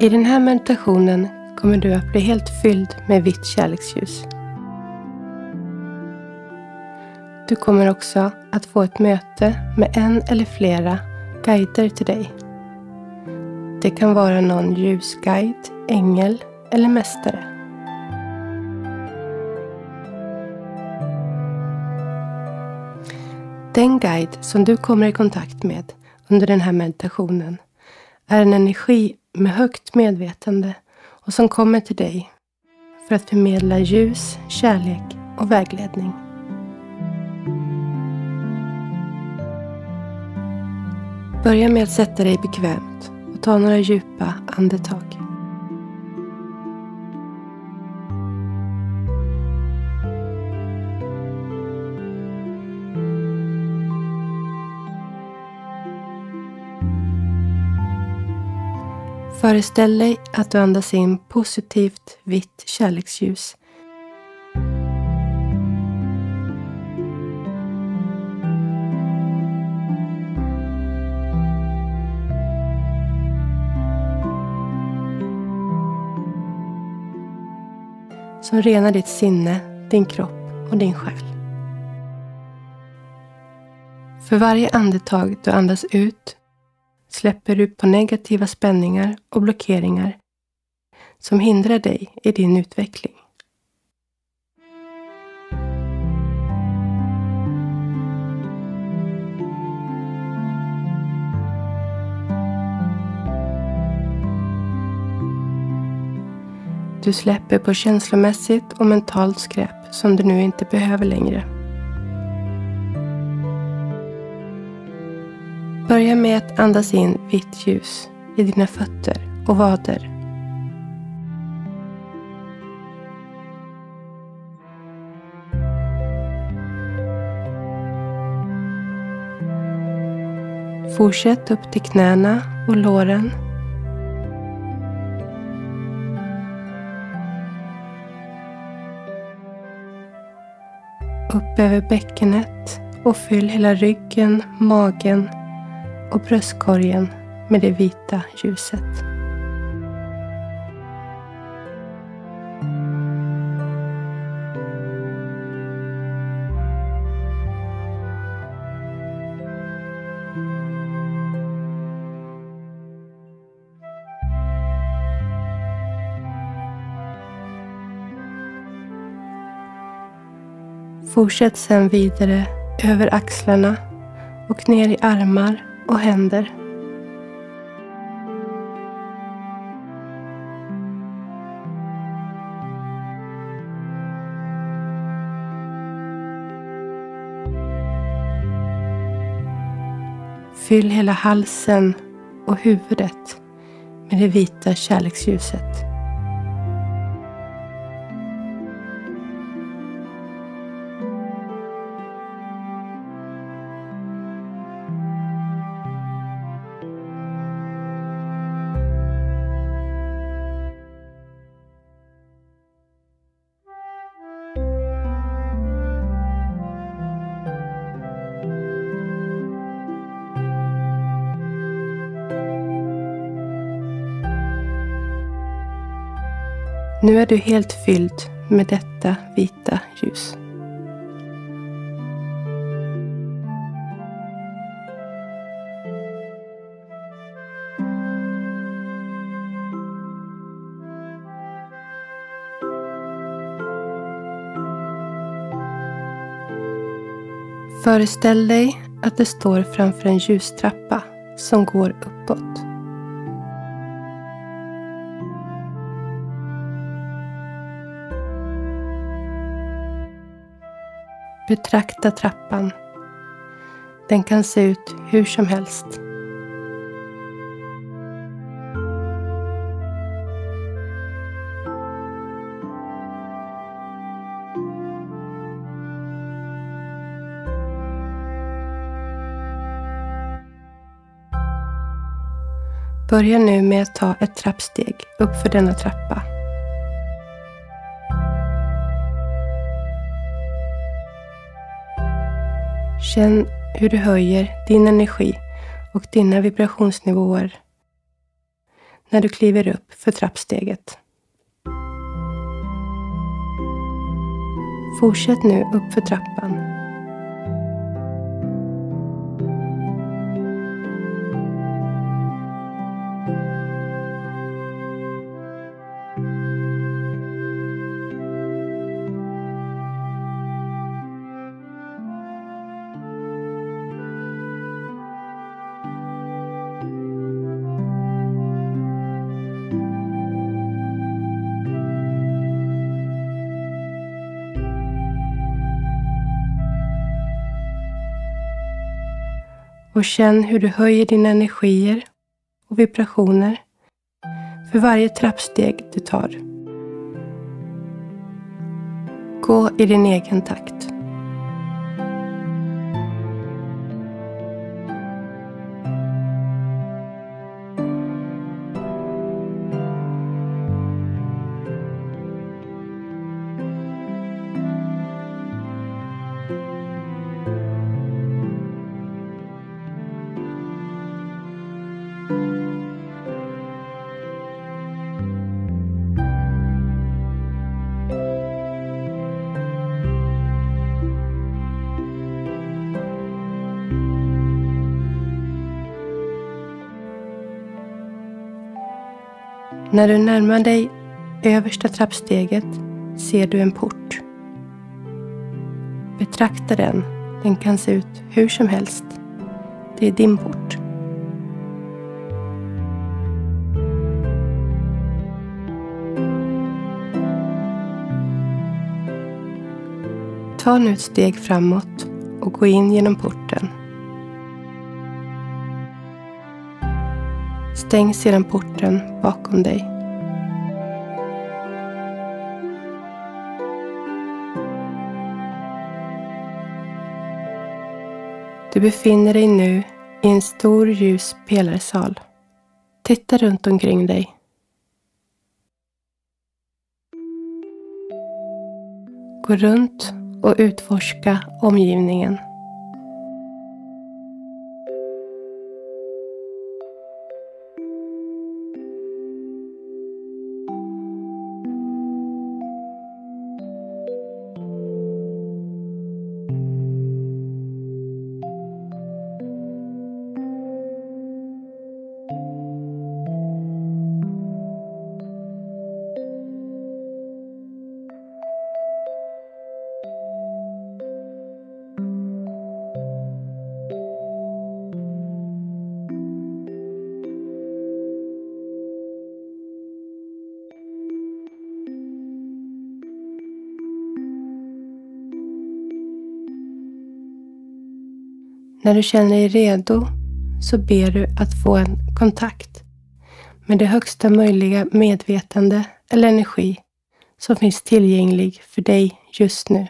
I den här meditationen kommer du att bli helt fylld med vitt kärleksljus. Du kommer också att få ett möte med en eller flera guider till dig. Det kan vara någon ljusguide, ängel eller mästare. Den guide som du kommer i kontakt med under den här meditationen är en energi med högt medvetande och som kommer till dig för att förmedla ljus, kärlek och vägledning. Börja med att sätta dig bekvämt och ta några djupa andetag. Föreställ dig att du andas in positivt vitt kärleksljus. Som renar ditt sinne, din kropp och din själ. För varje andetag du andas ut släpper du på negativa spänningar och blockeringar som hindrar dig i din utveckling. Du släpper på känslomässigt och mentalt skräp som du nu inte behöver längre. Börja med att andas in vitt ljus i dina fötter och vader. Fortsätt upp till knäna och låren. Upp över bäckenet och fyll hela ryggen, magen och bröstkorgen med det vita ljuset. Fortsätt sedan vidare över axlarna och ner i armar och händer. Fyll hela halsen och huvudet med det vita kärleksljuset. Nu är du helt fylld med detta vita ljus. Föreställ dig att du står framför en ljustrappa som går uppåt. Betrakta trappan. Den kan se ut hur som helst. Börja nu med att ta ett trappsteg uppför denna trappa. Känn hur du höjer din energi och dina vibrationsnivåer. när du kliver upp för trappsteget. Fortsätt nu upp för trappan och känn hur du höjer dina energier och vibrationer för varje trappsteg du tar. Gå i din egen takt. När du närmar dig översta trappsteget ser du en port. Betrakta den. Den kan se ut hur som helst. Det är din port. Ta nu ett steg framåt och gå in genom porten. Stäng sedan porten bakom dig. Du befinner dig nu i en stor ljus pelarsal. Titta runt omkring dig. Gå runt och utforska omgivningen. När du känner dig redo så ber du att få en kontakt med det högsta möjliga medvetande eller energi som finns tillgänglig för dig just nu.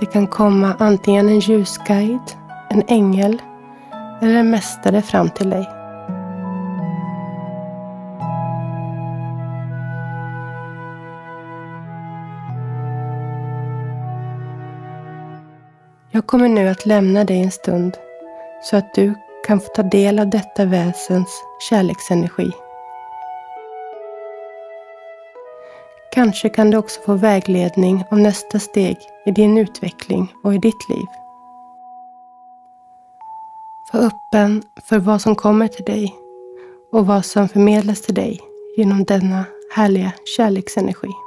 Det kan komma antingen en ljusguide, en ängel eller en mästare fram till dig. Jag kommer nu att lämna dig en stund så att du kan få ta del av detta väsens kärleksenergi. Kanske kan du också få vägledning om nästa steg i din utveckling och i ditt liv. Var öppen för vad som kommer till dig och vad som förmedlas till dig genom denna härliga kärleksenergi.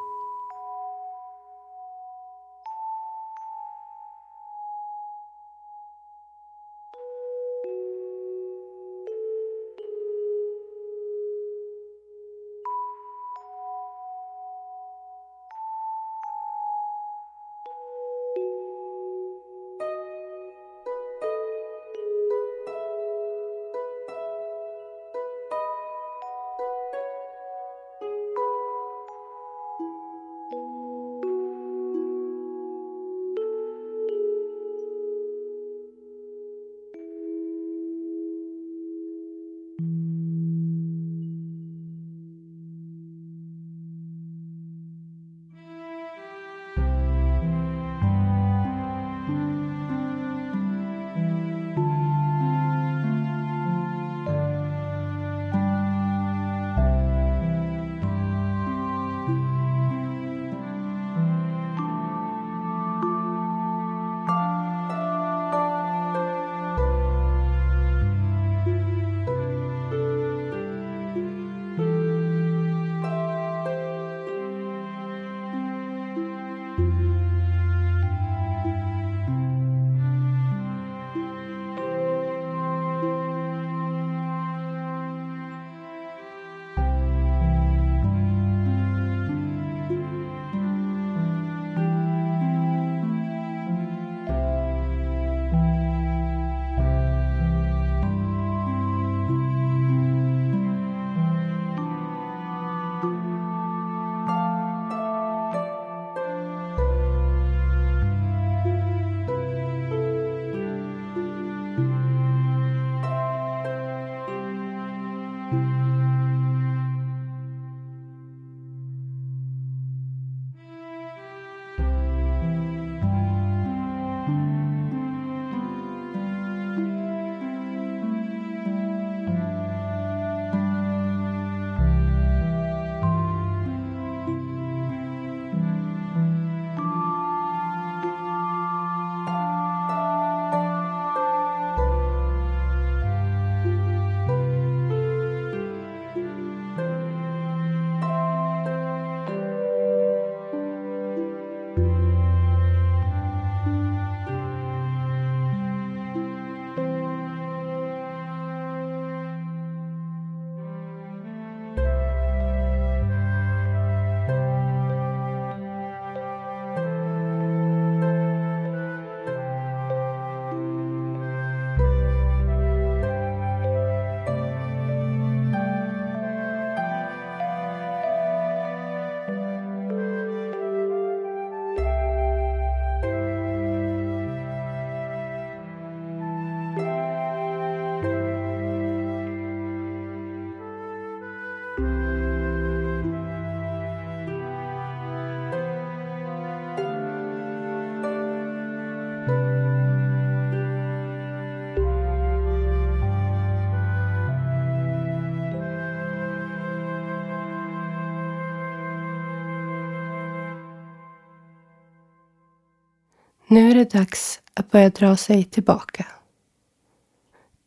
Nu är det dags att börja dra sig tillbaka.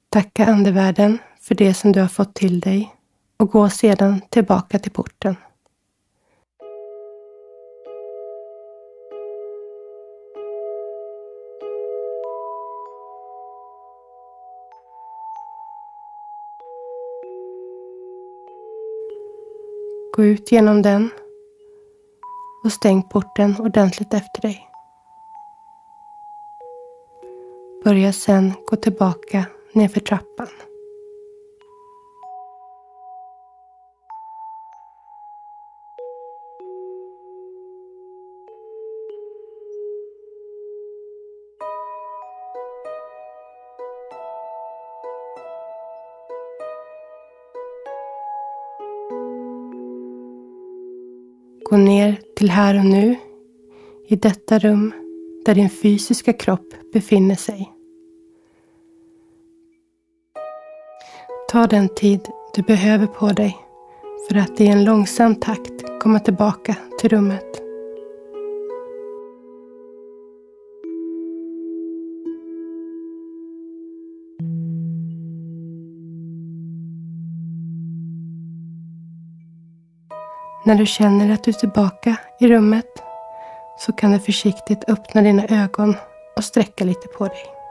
Tacka andevärlden för det som du har fått till dig och gå sedan tillbaka till porten. Gå ut genom den och stäng porten ordentligt efter dig. Börja sen gå tillbaka nedför trappan. Gå ner till här och nu, i detta rum där din fysiska kropp befinner sig. Ta den tid du behöver på dig för att i en långsam takt komma tillbaka till rummet. När du känner att du är tillbaka i rummet så kan du försiktigt öppna dina ögon och sträcka lite på dig.